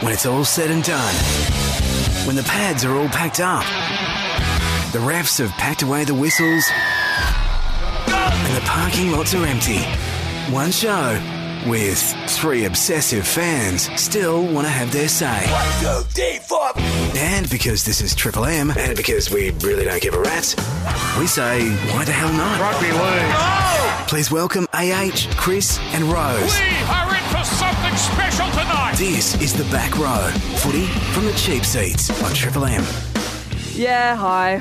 When it's all said and done, when the pads are all packed up, the refs have packed away the whistles, and the parking lots are empty. One show with three obsessive fans still want to have their say. And because this is Triple M, and because we really don't give a rat's, we say, why the hell not? Rugby league. Please welcome AH, Chris, and Rose. We are in for something special tonight. This is the back row. Footy from the cheap seats on Triple M. Yeah, hi.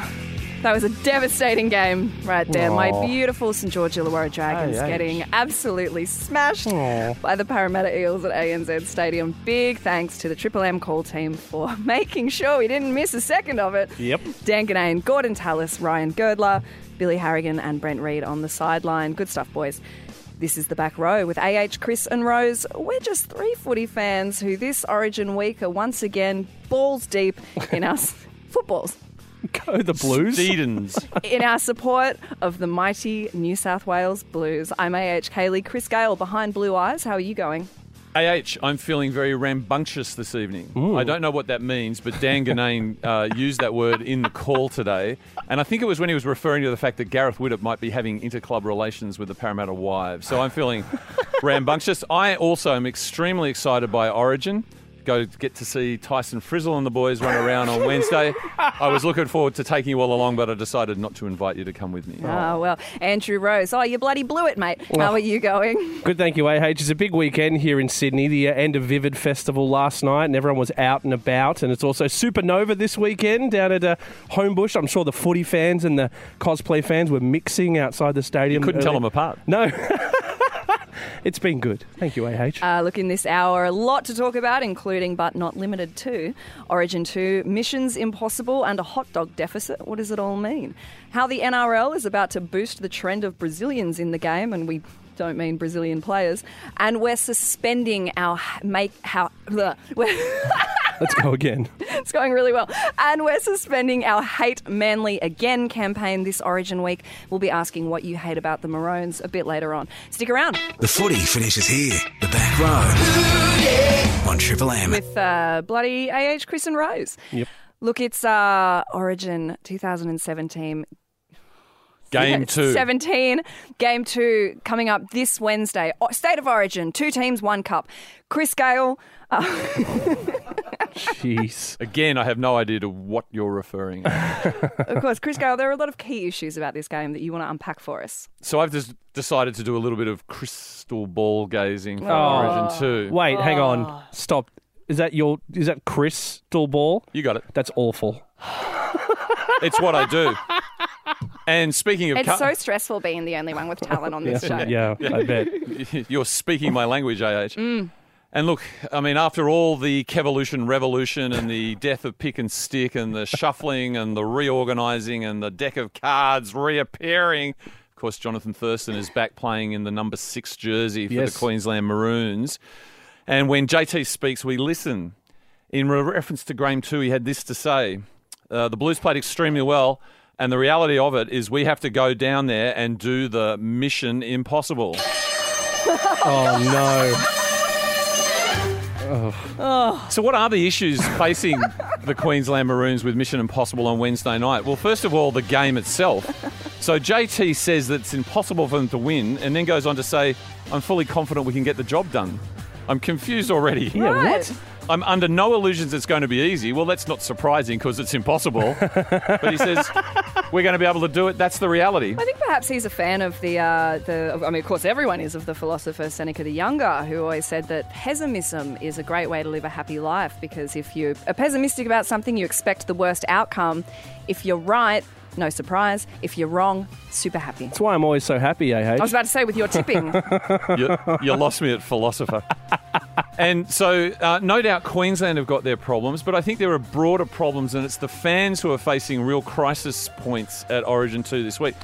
That was a devastating game right there. My beautiful St George Illawarra Dragons Hey, hey. getting absolutely smashed Aw. by the Parramatta Eels at ANZ Stadium. Big thanks to the Triple M call team for making sure we didn't miss a second of it. Yep. Dan Ginnane, Gordon Tallis, Ryan Girdler, Billy Harrigan, and Brent Read on the sideline. Good stuff, boys. This is the back row with AH, Chris, and Rose. We're just three footy fans who this Origin week are once again balls deep in our s- footballs, Go the Blues. Steedens. in our support of the mighty New South Wales Blues. I'm AH Kaylee, Chris Gale behind Blue Eyes. How are you going? AH, I'm feeling very rambunctious this evening. I don't know what that means, but Dan Ginnane uh, used that word in the call today. And I think it was when he was referring to the fact that Gareth Widdop might be having interclub relations with the Parramatta Wives. So I'm feeling rambunctious. I also am extremely excited by Origin. Go get to see Tyson Frizell and the boys run around on Wednesday. I was looking forward to taking you all along, but I decided not to invite you to come with me. Oh, well, Andrew Rose. Oh, you bloody blew it, mate. How are you going? Good, thank you, AH. It's a big weekend here in Sydney, the uh, end of Vivid Festival last night, and everyone was out and about. And it's also Supernova this weekend down at uh, Homebush. I'm sure the footy fans and the cosplay fans were mixing outside the stadium. Couldn't tell them apart. No. it's been good. Thank you, AH. Uh, look, in this hour, a lot to talk about, including but not limited to Origin 2, Missions Impossible, and a hot dog deficit. What does it all mean? How the NRL is about to boost the trend of Brazilians in the game, and we don't mean Brazilian players. And we're suspending our make how bleh. we're Let's go again. it's going really well. And we're suspending our Hate Manly Again campaign this Origin week. We'll be asking what you hate about the Maroons a bit later on. Stick around. The footy finishes here. The back row on Triple M. with uh, bloody AH Chris and Rose. Yep. Look, it's uh, Origin 2017. Game Yeah, two. 17, game two coming up this Wednesday. O- State of Origin, two teams, one cup. Chris Gale, uh, Jeez. Again, I have no idea to what you're referring. of course, Chris Gale, there are a lot of key issues about this game that you want to unpack for us. So I've just decided to do a little bit of crystal ball gazing for Oh. Origin 2. Wait, hang on. Ah. Stop. Is that your? Is that Chris Ball? You got it. That's awful. It's what I do. And speaking of, It's cu- so stressful being the only one with talent on this show. Yeah, I bet. you're speaking my language, AH. Mm. And look, I mean, after all the Kevolution revolution and the death of pick and stick and the shuffling and the reorganising and the deck of cards reappearing, of course, Jonathan Thurston is back playing in the number six jersey for Yes. the Queensland Maroons. And when JT speaks, we listen. In re- reference to Graham 2, he had this to say uh, The Blues played extremely well, and the reality of it is we have to go down there and do the mission impossible. Oh no. Oh. So, what are the issues facing the Queensland Maroons with Mission Impossible on Wednesday night? Well, first of all, the game itself. So, JT says that it's impossible for them to win, and then goes on to say, I'm fully confident we can get the job done. I'm confused already. Yeah, what? I'm under no illusions it's going to be easy. Well, that's not surprising because it's impossible. but he says, we're going to be able to do it. That's the reality. I think perhaps he's a fan of the, uh, the. I mean, of course, everyone is of the philosopher Seneca the Younger, who always said that pessimism is a great way to live a happy life because if you are pessimistic about something, you expect the worst outcome. If you're right, no surprise. If you're wrong, super happy. That's why I'm always so happy, AH. I was about to say with your tipping. you, you lost me at philosopher. And so, uh, no doubt Queensland have got their problems, but I think there are broader problems, and it's the fans who are facing real crisis points at Origin 2 this week.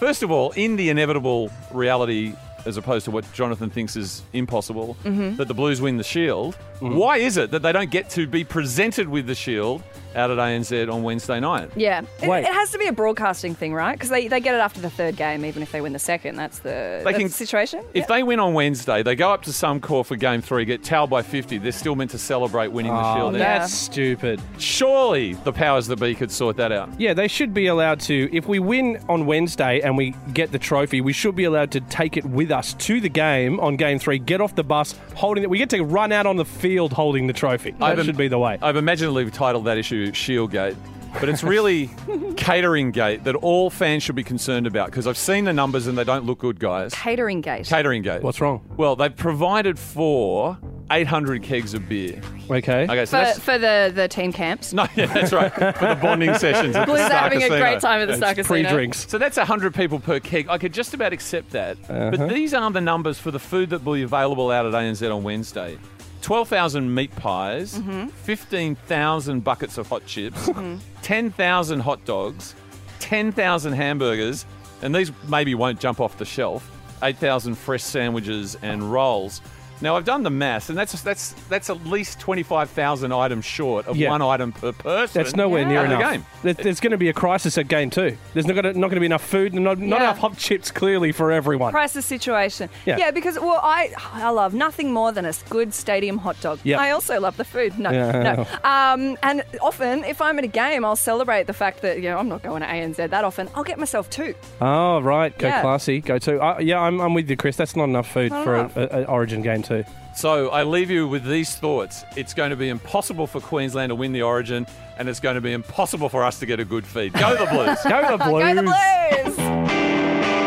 First of all, in the inevitable reality, as opposed to what Jonathan thinks is impossible, that the Blues win the Shield, Mm. Why is it that they don't get to be presented with the shield out at ANZ on Wednesday night? Yeah. It, Wait. it has to be a broadcasting thing, right? Because they, they get it after the third game, even if they win the second. That's the, that's can- the situation. If they win on Wednesday, they go up to Suncorp for game three, get towed by 50. They're still meant to celebrate winning the Oh, shield. yeah. that's stupid. Surely the powers that be could sort that out. Yeah, they should be allowed to. If we win on Wednesday and we get the trophy, we should be allowed to take it with us to the game on game three. Get off the bus holding it. We get to run out on the field holding the trophy. That I've- should be the way. I've imaginatively titled that issue Shieldgate, but it's really catering gate that all fans should be concerned about because I've seen the numbers and they don't look good, guys. Catering gate. Catering gate. What's wrong? Well, they've provided for 800 kegs of beer. Okay. Okay, so for, that's. for the, the team camps. no, yeah, that's right. For the bonding sessions. At the Blues are Star having a Casino. great time at the Star Casino. Pre-drinks. So that's 100 people per keg. I could just about accept that. Uh-huh. But these aren't the numbers for the food that will be available out at ANZ on Wednesday. 12,000 meat pies, Mm-hmm. 15,000 buckets of hot chips, 10,000 hot dogs, 10,000 hamburgers, and these maybe won't jump off the shelf, 8,000 fresh sandwiches and rolls. Now I've done the maths, and that's that's that's at least twenty five thousand items short of Yeah. one item per person. That's nowhere Yeah. near Out of the enough. game. There- There's going to be a crisis at game two. There's not going to, not going to be enough food and not, not enough hot chips clearly for everyone. Crisis situation. Yeah. yeah, because well, I I love nothing more than a good stadium hot dog. Yep. I also love the food. No, Yeah. no. Um, and often, if I'm at a game, I'll celebrate the fact that you know I'm not going to ANZ that often. I'll get myself two. Oh, right. Go Yeah. classy. Go to. Uh, yeah, I'm, I'm with you, Chris. That's not enough food Not for enough. an Origin game too. So I leave you with these thoughts. It's going to be impossible for Queensland to win the Origin, and it's going to be impossible for us to get a good feed. Go the Blues. Go the Blues. Go the Blues!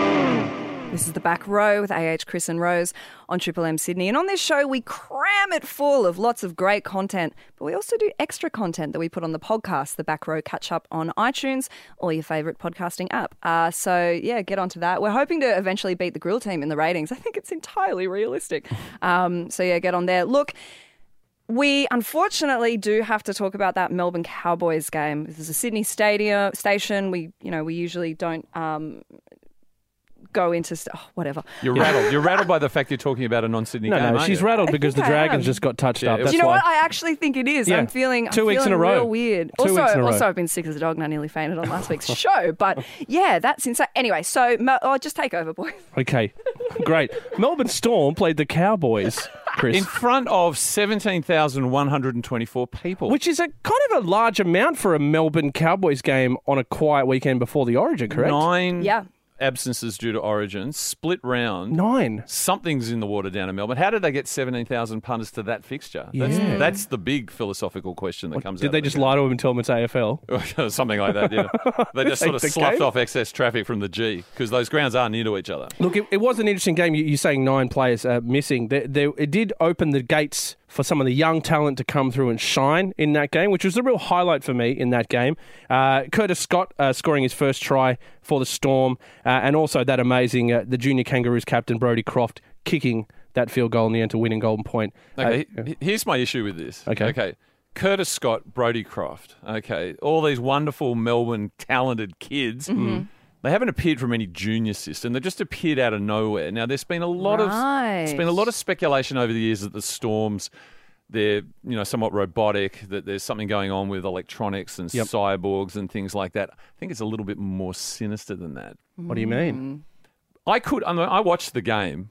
This is the back row with AH, Chris, and Rose on Triple M Sydney. And on this show, we cram it full of lots of great content, but we also do extra content that we put on the podcast, the back row catch up on iTunes or your favourite podcasting app. Uh, so, yeah, get onto that. We're hoping to eventually beat the grill team in the ratings. I think it's entirely realistic. Um, so, yeah, get on there. Look, we unfortunately do have to talk about that Melbourne Cowboys game. This is a Sydney stadium station. We, you know, we usually don't um, go into st- oh, whatever. You're rattled. You're rattled by the fact you're talking about a non-Sydney No, game. no, aren't she's you? rattled I because the Dragons just got touched Yeah, up. That's Do you know why. what? I actually think it is. Yeah. I'm feeling Two I'm weeks in a row. Real weird. Two also, weeks in a row. also, I've been sick as a dog and I nearly fainted on last week's show. But yeah, that's insane. Anyway, so Mel- oh, just take over, boys. Okay, great. Melbourne Storm played the Cowboys, Chris. in front of 17,124 people. which is a kind of a large amount for a Melbourne Cowboys game on a quiet weekend before the Origin, correct? nine Yeah. Absences due to Origin, split round. Nine. Something's in the water down in Melbourne. How did they get 17,000 punters to that fixture? That's, Yeah. that's the big philosophical question that comes out Did they just lie to him and tell him it's AFL? Something like that, yeah. They just sort of sloughed off excess traffic from the G because those grounds are near to each other. Look, it, it was an interesting game. You, you're saying nine players uh, missing. There, there, it did open the gates for some of the young talent to come through and shine in that game, which was a real highlight for me in that game. Uh, Curtis Scott uh, scoring his first try for the Storm, uh, and also that amazing uh, the junior Kangaroos captain Brodie Croft kicking that field goal in the end to win in Golden Point. Okay, Uh, here's my issue with this. Okay. Okay. Curtis Scott, Brodie Croft. Okay. All these wonderful Melbourne talented kids. Mm-hmm. They haven't appeared from any junior system. They've just appeared out of nowhere. Now, there's been a lot of there's been a lot of speculation over the years that the Storms they're you know somewhat robotic. That there's something going on with electronics and Yep. cyborgs and things like that. I think it's a little bit more sinister than that. what do you mean? Mm. I could. I, mean, I watched the game.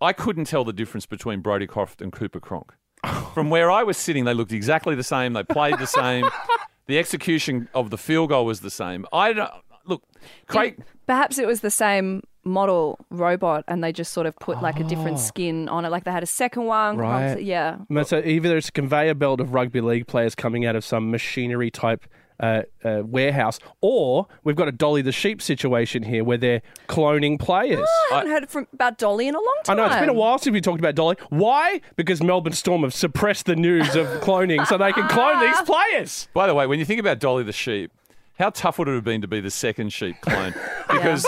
I couldn't tell the difference between Brodie Croft and Cooper Cronk. From where I was sitting, they looked exactly the same. They played the same. the execution of the field goal was the same. I don't look. Craig, Perhaps it was the same model robot and they just sort of put like a different skin on it. Like they had a second one. Oh. Right. Yeah. So either it's a conveyor belt of rugby league players coming out of some machinery type uh, uh, warehouse, or we've got a Dolly the sheep situation here where they're cloning players. I haven't heard from, about Dolly in a long time. I time. know it's been a while since we talked about Dolly. Why? Because Melbourne Storm have suppressed the news of cloning so they can clone these players. by the way, when you think about Dolly the sheep, how tough would it have been to be the second sheep clone? Because.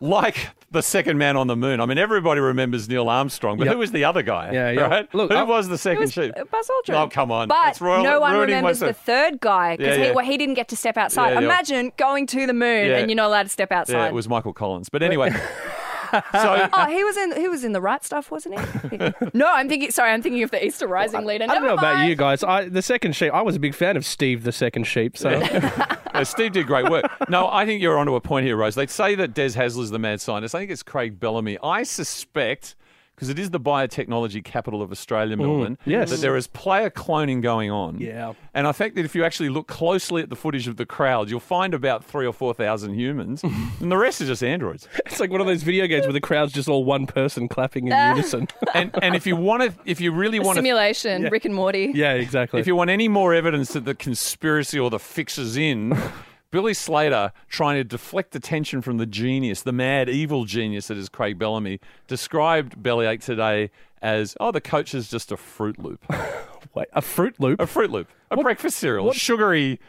Like the second man on the moon. I mean, everybody remembers Neil Armstrong, but Yep. who was the other guy? Yeah, yeah. Right? Look, who I- was the second was sheep? Buzz Aldrin. Oh, come on. But royal- no one remembers my the third guy because Yeah, he, well, he didn't get to step outside. Yeah, yeah. Imagine going to the moon Yeah. and you're not allowed to step outside. Yeah, it was Michael Collins. But anyway, So Oh, he was in he was in the right stuff, wasn't he? no, I'm thinking. Sorry, I'm thinking of the Easter Rising leader. I don't know Never about you guys. I, the second sheep. I was a big fan of Steve, the second sheep. So Uh, Steve did great work. No, I think you're onto a point here, Rose. They say that Des Hasler's the mad scientist. I think it's Craig Bellamy. I suspect, because it is the biotechnology capital of Australia, mm, Melbourne, yes. that there is player cloning going on. Yeah. And I think that if you actually look closely at the footage of the crowd, you'll find about three or 4,000 humans, and the rest are just androids. it's like one of those video games where the crowd's just all one person clapping in ah. unison. And, and if you want to, if you really want to simulation, Rick and Morty. yeah, exactly. If you want any more evidence that the conspiracy or the fix is in, Billy Slater, trying to deflect attention from the genius, the mad, evil genius that is Craig Bellamy, described Bellyache today as, oh, the coach is just a Fruit Loop. Wait, a Fruit Loop, A Fruit Loop. A breakfast cereal. Sugary,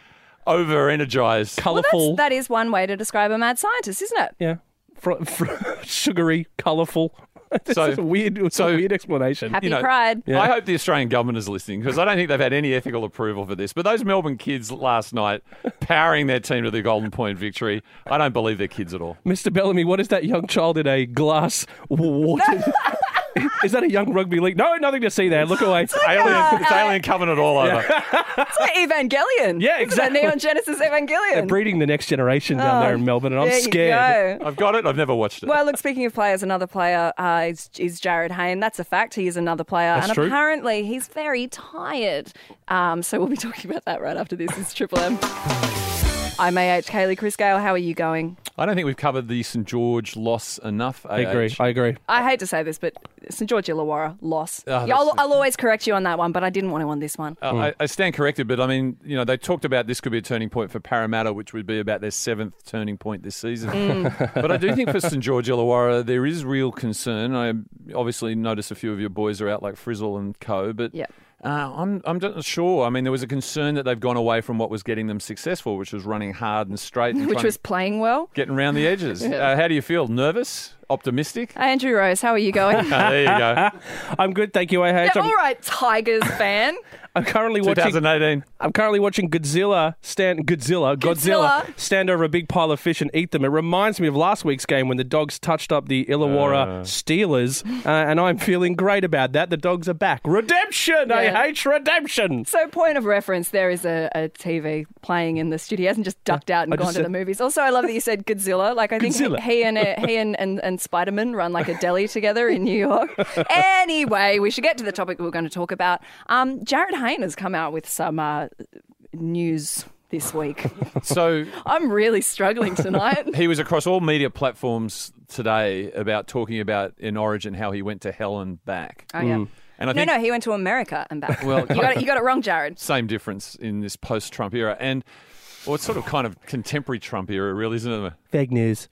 over energized. Well, colourful. that's, that is one way to describe a mad scientist, isn't it? yeah, fr- fr- sugary, colourful. It's So- just a weird, so- a weird explanation. Happy You know, Pride. Yeah. I hope the Australian government is listening because I don't think they've had any ethical approval for this. But those Melbourne kids last night powering their team to the Golden Point victory, I don't believe they're kids at all. Mr. Bellamy, what is that young child in a glass water? is that a young rugby league? No, nothing to see there. Look away. Alien, uh, it's Alien Covenant all over. It's like Evangelion. Yeah, Isn't exactly. Neon Genesis Evangelion. They're breeding the next generation down there in Melbourne, and I'm Oh, there you scared. go. I've got it. I've never watched it. Well, look, speaking of players, another player uh, is, is Jarryd Hayne. That's a fact. He is another player. That's and true. apparently he's very tired. Um, so we'll be talking about that right after this. It's Triple M. I'm AH Kaylee Chris Gale. How are you going? I don't think we've covered the St George loss enough. I agree. I agree. I hate to say this, but St George Illawarra loss. Oh, yeah, I'll, I'll always correct you on that one, but I didn't want to on this one. Uh, I, I stand corrected, but I mean, you know, they talked about this could be a turning point for Parramatta, which would be about their seventh turning point this season. Mm. but I do think for St George Illawarra, there is real concern. I obviously notice a few of your boys are out, like Frizell and Co. But Yeah. Uh, I'm I'm not sure. I mean, there was a concern that they've gone away from what was getting them successful, which was running hard and straight, and Which was playing well. getting around the edges. uh, how do you feel? Nervous? Optimistic? Andrew Rose, how are you going? Uh, there you go. I'm good, thank you. I yeah, I'm, all right, Tigers fan. I'm currently watching. 2018. I'm currently watching Godzilla stand Godzilla, Godzilla Godzilla. stand over a big pile of fish and eat them. It reminds me of last week's game when the dogs touched up the Illawarra Steelers, uh, and I'm feeling great about that. The dogs are back. Redemption! Yeah. I hate redemption. So, point of reference, there is a, a TV playing in the studio. He hasn't just ducked out and I gone just to the movies. Also, I love that you said Godzilla. Like, I think Godzilla. he and uh, he and, and, and Spider Man run like a deli together in New York. anyway, we should get to the topic we're going to talk about. Um, Jarryd Hayne has come out with some uh, news this week. So I'm really struggling tonight. he was across all media platforms today about talking about in Origin how he went to hell and back. Oh, yeah. And I No, think no, he went to America and back. Well, you got it, you got it wrong, Jarryd. same difference in this post-Trump era, and well, it's sort of kind of contemporary Trump era, really, isn't it? Fake news.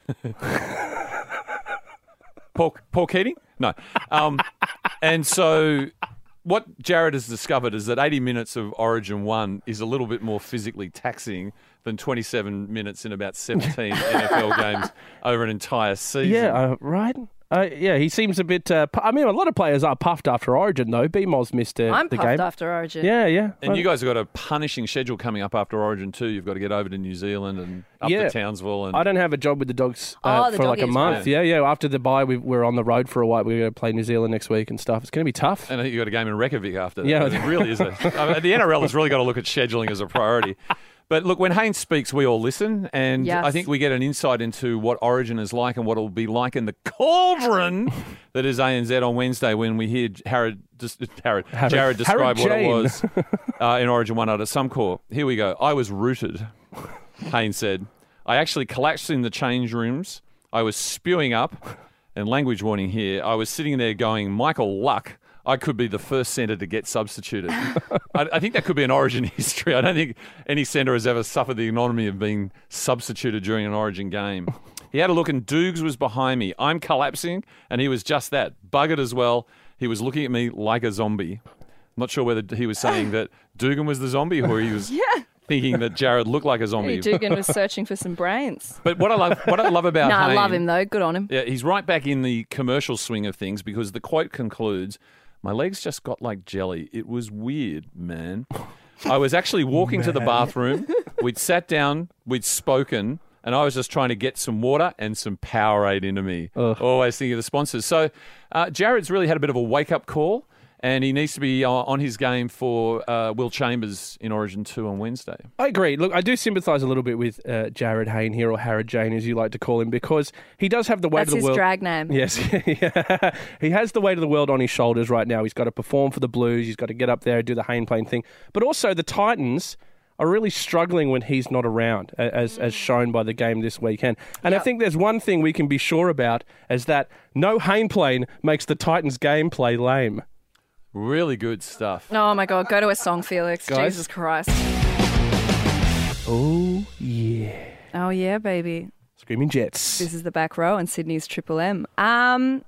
Paul, Paul Keating? No. Um, and so what Jarryd has discovered is that 80 minutes of Origin 1 is a little bit more physically taxing than 27 minutes in about 17 NFL games over an entire season. Yeah, uh, right. Uh, yeah, he seems a bit. Uh, pu- I mean, a lot of players are puffed after Origin, though. BMOS missed uh, I'm the puffed game. after Origin. Yeah, yeah. And you guys have got a punishing schedule coming up after Origin too. You've got to get over to New Zealand and up Yeah. to Townsville. And I don't have a job with the dogs uh, Oh, the for like a doggies, month. right. Yeah, yeah. After the bye, we, we're on the road for a while. We're going to play New Zealand next week and stuff. It's going to be tough. And I think you've got a game in Reykjavik after that. Yeah. It really is. A, I mean, the NRL has really got to look at scheduling as a priority. But look, when Haynes speaks, we all listen, and Yes. I think we get an insight into what Origin is like and what it'll be like in the cauldron that is ANZ on Wednesday when we hear Jarryd, Jarryd, Jarryd describe what it was uh, in Origin 1 out at Suncorp. Here we go. I was rooted, Haynes said. I actually collapsed in the change rooms. I was spewing up, and language warning here, I was sitting there going, Michael Luck, I could be the first centre to get substituted. I, I think that could be an origin history. I don't think any centre has ever suffered the ignominy of being substituted during an origin game. He had a look, and Dukes was behind me. I'm collapsing, and he was just that. Buggered as well. He was looking at me like a zombie. I'm not sure whether he was saying that Dugan was the zombie or he was Yeah. thinking that Jarryd looked like a zombie. Hey, Dugan was searching for some brains. But what I love, what I love about I Hayne- love him though. Good on him. yeah, he's right back in the commercial swing of things because the quote concludes, "My legs just got like jelly. It was weird, man. I was actually walking to the bathroom. We'd sat down. We'd spoken. and I was just trying to get some water and some Powerade into me. Always thinking of the sponsors. So uh, Jarryd's really had a bit of a wake up call, and he needs to be uh, on his game for uh, Will Chambers in Origin 2 on Wednesday. I agree. Look, I do sympathise a little bit with uh, Jarryd Hayne here, or Harrod Jane, as you like to call him, because he does have the weight That's of the his world. drag name. Yes, he has the weight of the world on his shoulders right now. He's got to perform for the Blues. He's got to get up there and do the Hayne plane thing. But also, the Titans are really struggling when he's not around, a- as as shown by the game this weekend. And I think there's one thing we can be sure about is that no Hayne plane makes the Titans gameplay lame. Really good stuff. Oh my God, go to a song, Felix. Guys? Jesus Christ. Oh yeah, Oh yeah, baby. screaming Jets. This is the back row and Sydney's Triple M. Um,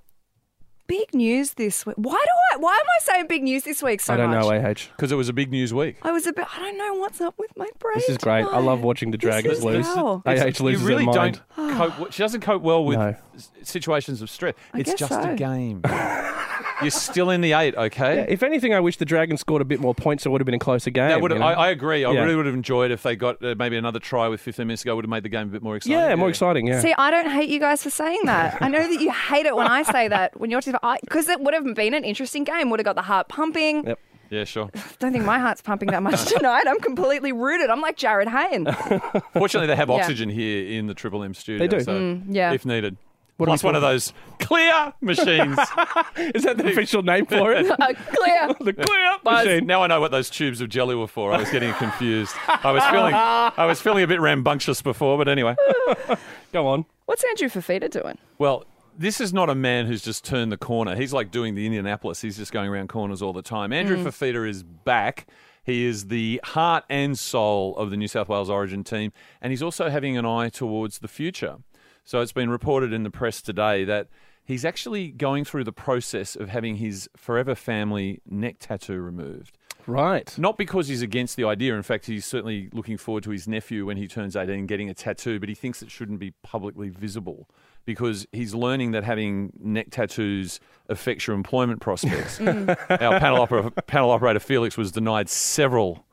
big news this week. Why do I? Why am I saying big news this week so I don't much? know, Ah Because it was a big news week. I was a bit. I don't know what's up with my brain. This is great. I tonight. love watching the Dragons is lose. hell. AH you loses really her mind. don't cope. She doesn't cope well with No. s- situations of stress. I it's guess just so. a game. You're still in the eight, okay? Yeah, if anything, I wish the Dragons scored a bit more points. It would have been a closer game. That would you know? I, I agree. I Yeah. really would have enjoyed if they got uh, maybe another try with 15 minutes ago. Would have made the game a bit more exciting. yeah, more exciting. Yeah. See, I don't hate you guys for saying that. I know that you hate it when I say that. When you're because it would have been an interesting game. Would have got the heart pumping. Yep. Yeah, sure. Don't think my heart's pumping that much tonight. I'm completely rooted. I'm like Jarryd Hayne. Fortunately, they have Yeah. oxygen here in the Triple M studio. They do. So yeah. If needed. What do Plus we one of those clear machines. Is that the official name for it? Uh, clear. the clear Buzz. machine. Now I know what those tubes of jelly were for. I was getting confused. I was feeling I was feeling a bit rambunctious before, but anyway. Go on. What's Andrew Fifita doing? Well, this is not a man who's just turned the corner. He's like doing the Indianapolis. He's just going around corners all the time. Andrew Fifita is back. He is the heart and soul of the New South Wales Origin team, and he's also having an eye towards the future. So it's been reported in the press today that he's actually going through the process of having his forever family neck tattoo removed. Right. Not because he's against the idea. In fact, he's certainly looking forward to his nephew when he turns 18 getting a tattoo, but he thinks it shouldn't be publicly visible because he's learning that having neck tattoos affects your employment prospects. Mm. Our panel, opera, panel operator Felix was denied several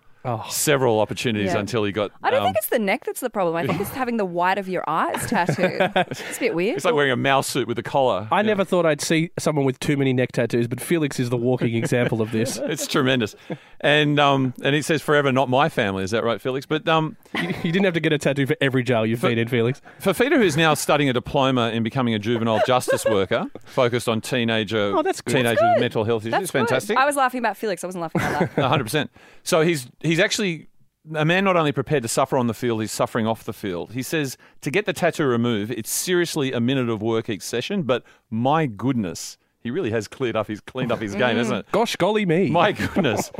several opportunities Yeah. until he got. I don't um, think it's the neck that's the problem. I think it's having the white of your eyes tattooed. It's a bit weird. it's like wearing a mouse suit with a collar. I Yeah. never thought I'd see someone with too many neck tattoos, but Felix is the walking example of this. It's tremendous, and um, and he says forever, not my family. Is that right, Felix? But um, You, you didn't have to get a tattoo for every jail you've been in, Felix. For Fifita, who's now studying a diploma in becoming a juvenile justice worker, focused on teenager Oh, that's good. teenagers That's good. mental health issues. That's It's fantastic. Good. I was laughing about Felix. I wasn't laughing about that. one hundred percent. So he's he's actually a man not only prepared to suffer on the field, he's suffering off the field. He says to get the tattoo removed, it's seriously a minute of work each session. But my goodness, he really has cleared up his cleaned up his game, mm. hasn't it? Gosh golly me. My goodness,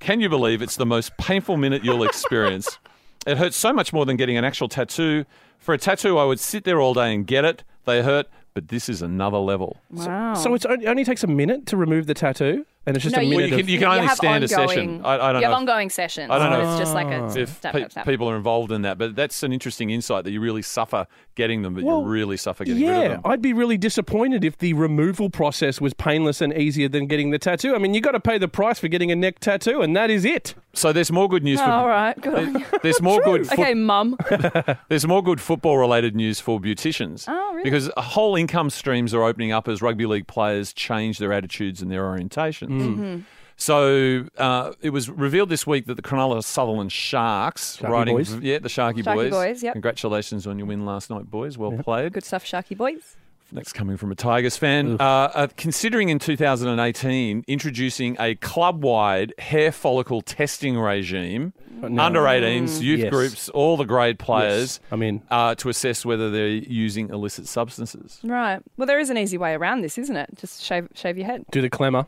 can you believe it's the most painful minute you'll experience? It hurts so much more than getting an actual tattoo. For a tattoo, I would sit there all day and get it. They hurt, but this is another level. Wow. So it only, only takes a minute to remove the tattoo, and it's just No, a you- minute Well, you of... can, you can only have stand a ongoing, session. I, I don't you know. have if- ongoing sessions. I don't know It's just like a if snap, pe- snap, snap. people are involved in that. But that's an interesting insight that you really suffer getting them, but Well, you really suffer getting rid Yeah, of them. I'd be really disappointed if the removal process was painless and easier than getting the tattoo. I mean, you got to pay the price for getting a neck tattoo, and that is it. So there's more good news Oh, for all right. Good on you. there's more good foot- Okay, mum. there's more good football related news for beauticians. Oh, really? Because whole income streams are opening up as rugby league players change their attitudes and their orientations. Mm-hmm. So uh, it was revealed this week that the Cronulla Sutherland Sharks, Sharky riding, boys. yeah, the Sharky, Sharky boys. boys, yep. Congratulations on your win last night, boys. Well played. Good stuff, Sharky boys. That's coming from a Tigers fan. Uh, uh, considering in 2018 introducing a club-wide hair follicle testing regime, under 18s, youth Yes. groups, all the grade players, I mean, uh, to assess whether they're using illicit substances. Right. Well, there is an easy way around this, isn't it? Just shave shave your head. Do the clemmer.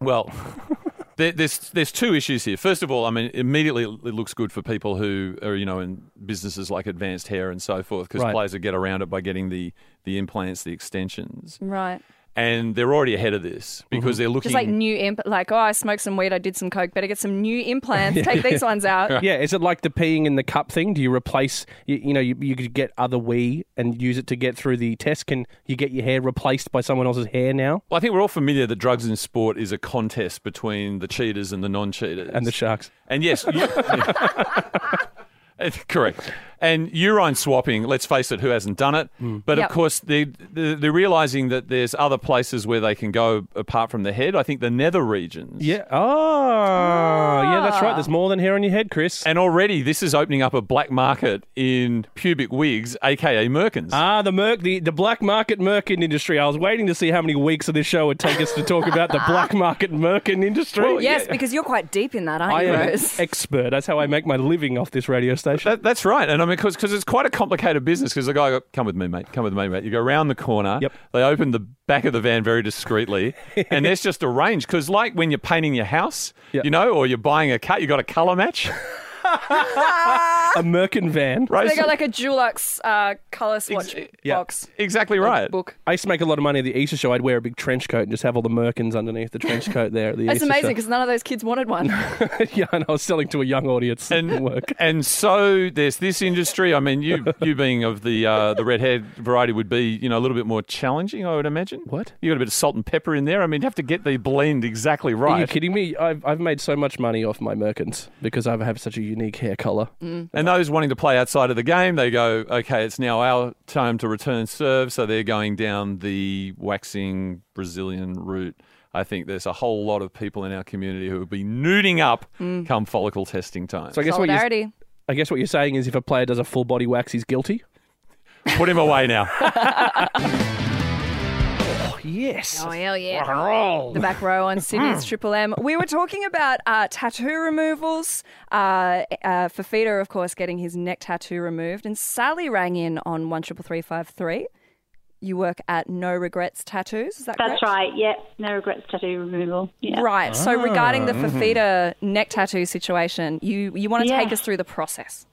Well, there, there's there's two issues here. First of all, I mean, immediately it looks good for people who are you know in businesses like Advanced Hair and so forth, because Right. players will get around it by getting the the implants, the extensions, Right. And they're already ahead of this mm-hmm. because they're looking. Just like new imp, like oh, I smoked some weed, I did some coke. Better get some new implants. Take these ones out. Yeah, is it like the peeing in the cup thing? Do you replace, you, you know, you, you could get other wee and use it to get through the test? Can you get your hair replaced by someone else's hair now? Well, I think we're all familiar that drugs in sport is a contest between the cheaters and the non-cheaters. And the sharks. And yes, you, correct. And urine swapping, let's face it, who hasn't done it? Hmm. But Yep. of course, they, they- they're realizing that there's other places where they can go apart from the head. I think the nether regions. Yeah. Oh, yeah, that's right. There's ah. more than hair on your head, Chris. And already this is opening up a black market in pubic wigs, aka Merkins. Ah, the merc, the, the black market merkin industry. I was waiting to see how many weeks of this show would take us to talk about the black market merkin industry. Yes, because you're quite deep in that, aren't I you, am Rose? expert. That's how I make my living off this radio station. That, that's right, and I mean, because it's quite a complicated business. Because the guy, come with me, mate. Come with me, mate. You go around the corner. Yep. They open the back of the van very discreetly, and there's just a range. Because like when you're painting your house, Yep. you know, or you're buying a cut, you got a color match. a merkin van. Right? They got like a Dulux uh, color swatch yeah. box exactly right. book. I used to make a lot of money at the Easter show. I'd wear a big trench coat and just have all the merkins underneath the trench coat there at the That's Easter amazing because none of those kids wanted one. yeah, and I was selling to a young audience. And Didn't work. and so there's this industry. I mean, you you being of the uh, the redhead variety would be you know a little bit more challenging, I would imagine. What? You got a bit of salt and pepper in there. I mean, you have to get the blend exactly right. Are you kidding me? I've, I've made so much money off my merkins because I have such a unique hair colour. Mm. And those wanting to play outside of the game, they go, okay, it's now our time to return serve. So they're going down the waxing Brazilian route. I think there's a whole lot of people in our community who will be nuding up come follicle testing time. So I guess what you're, I guess what you're saying is if a player does a full body wax, he's guilty. Put him away now. Yes. Oh, hell yeah. The back row on Sydney's Triple M. We were talking about uh, tattoo removals. Uh, uh, Fifita, of course, getting his neck tattoo removed. And Sally rang in on 133353. You work at No Regrets Tattoos, is that That's correct? right. Yep. No regrets tattoo removal. Yeah. Right. So regarding the Ah. Fifita neck tattoo situation, you, you want to Yeah. take us through the process.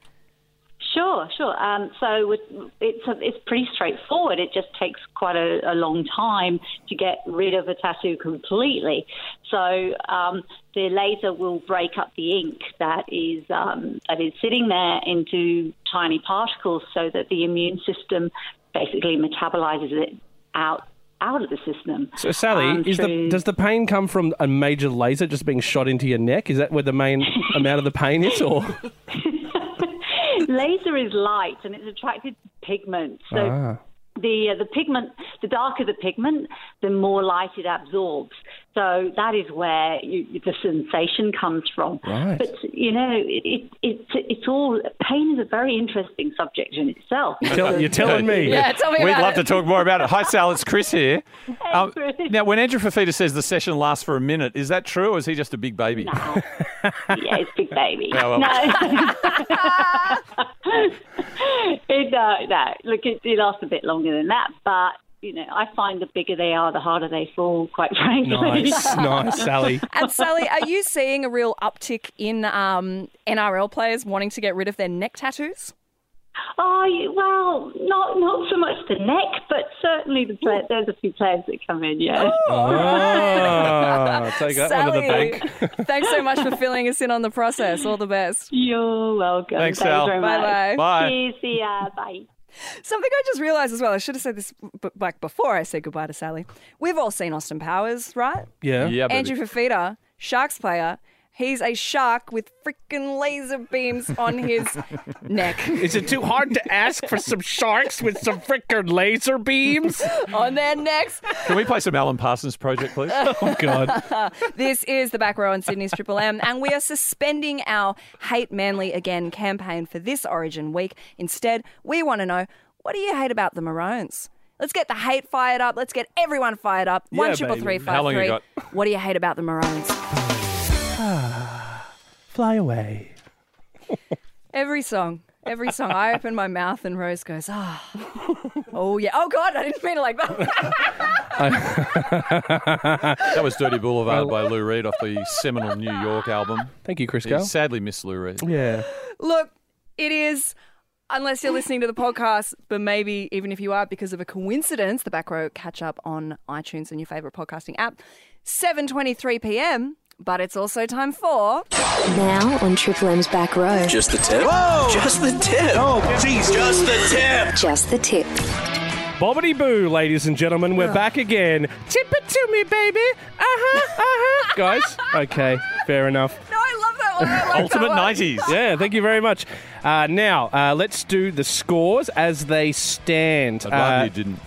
Sure, sure. Um, so it's a, it's pretty straightforward. It just takes quite a, a long time to get rid of a tattoo completely. So um, the laser will break up the ink that is um, that is sitting there into tiny particles, so that the immune system basically metabolizes it out out of the system. So Sally, Um, is the does the pain come from a major laser just being shot into your neck? Is that where the main amount of the pain is, or laser is light and it's attracted to pigment. So Ah. the uh, the pigment, the darker the pigment, the more light it absorbs. So that is where you, the sensation comes from. Right. But you know, it, it, it's it's all pain is a very interesting subject in itself. Tell- you're telling me? Yeah, tell me We'd about love it. to talk more about it. Hi, Sal. It's Chris here. Um, Chris. now, when Andrew Fifita says the session lasts for a minute, is that true or is he just a big baby? yeah, it's big baby. Yeah, well- No, it, uh, no. Look, it, it lasts a bit longer than that, but you know, I find the bigger they are, the harder they fall. Quite frankly. nice, nice, Sally. And Sally, are you seeing a real uptick in um, NRL players wanting to get rid of their neck tattoos? Oh well, not not so much the neck, but certainly the play- there's a few players that come in. Yeah. Oh, take that one to the Sally, bank. thanks so much for filling us in on the process. All the best. You're welcome. Thanks, Thanks Sal. very much. Bye-bye. Bye. Cheers, See ya. Bye. Something I just realised as well. I should have said this b- like before I said goodbye to Sally. We've all seen Austin Powers, right? Yeah. Yeah, baby. Andrew Fifita, Sharks player. He's a shark with freaking laser beams on his neck. Is it too hard to ask for some sharks with some freaking laser beams? on their necks. Can we play some Alan Parsons Project, please? Oh God. This is the back row on Sydney's Triple M, and we are suspending our Hate Manly Again campaign for this Origin week. Instead, we want to know what do you hate about the Maroons? Let's get the hate fired up. Let's get everyone fired up. One Yeah, triple baby. three How five long you three. got? What do you hate about the Maroons? Fly away. Every song. Every song. I open my mouth and Rose goes, ah. Oh, yeah. Oh, God, I didn't mean it like that. that was Dirty Boulevard by Lou Reed off the seminal New York album. Thank you, Chris Crisco. sadly missed Lou Reed. Yeah. Look, it is, unless you're listening to the podcast, but maybe even if you are, because of a coincidence, the back row catch up on iTunes and your favourite podcasting app. 7.23 p.m., but it's also time for... Now on Triple M's back row. Just the tip. Whoa! Just the tip. Oh, jeez. Just the tip. Just the tip. Bobbity boo, ladies and gentlemen, we're back again. Tip it to me, baby. Uh huh, uh huh. Guys, okay, fair enough. No, I love that that one. I like Ultimate that one. 90s. Yeah, thank you very much. Uh, now, uh, let's do the scores as they stand. I'd rather Uh, you didn't.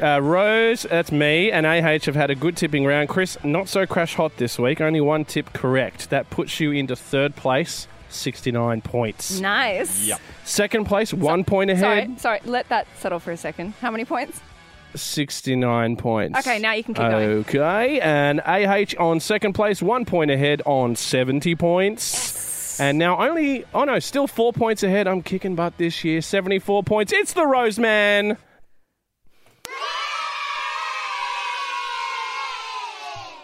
Uh, Rose, that's me, and AH have had a good tipping round. Chris, not so crash hot this week. Only one tip correct. That puts you into third place, 69 points. Nice. Yep. Second place, one point ahead, Sorry, sorry. Let that settle for a second. How many points? 69 points. Okay, now you can keep going. Okay, and AH on second place, one point ahead on 70 points. And now only, oh no, still four points ahead. I'm kicking butt this year, 74 points. It's the Rose